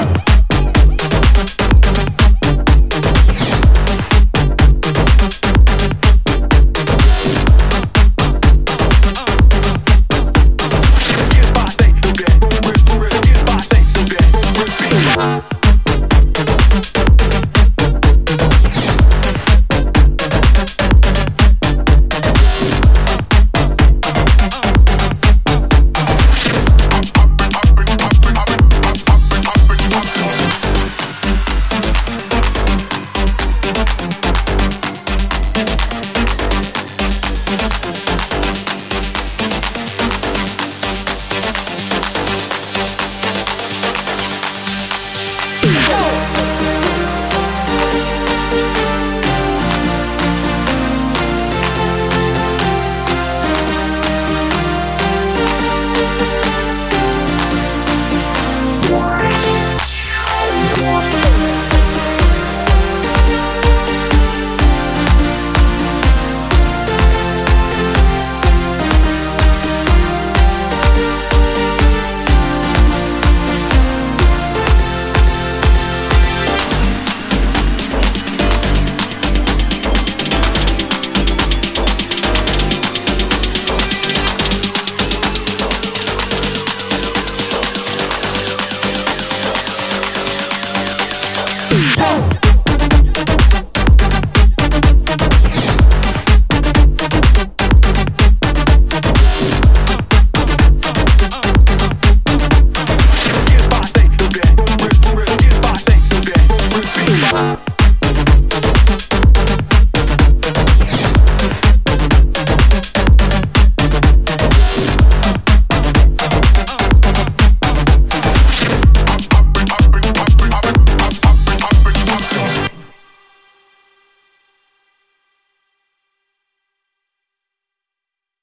Go!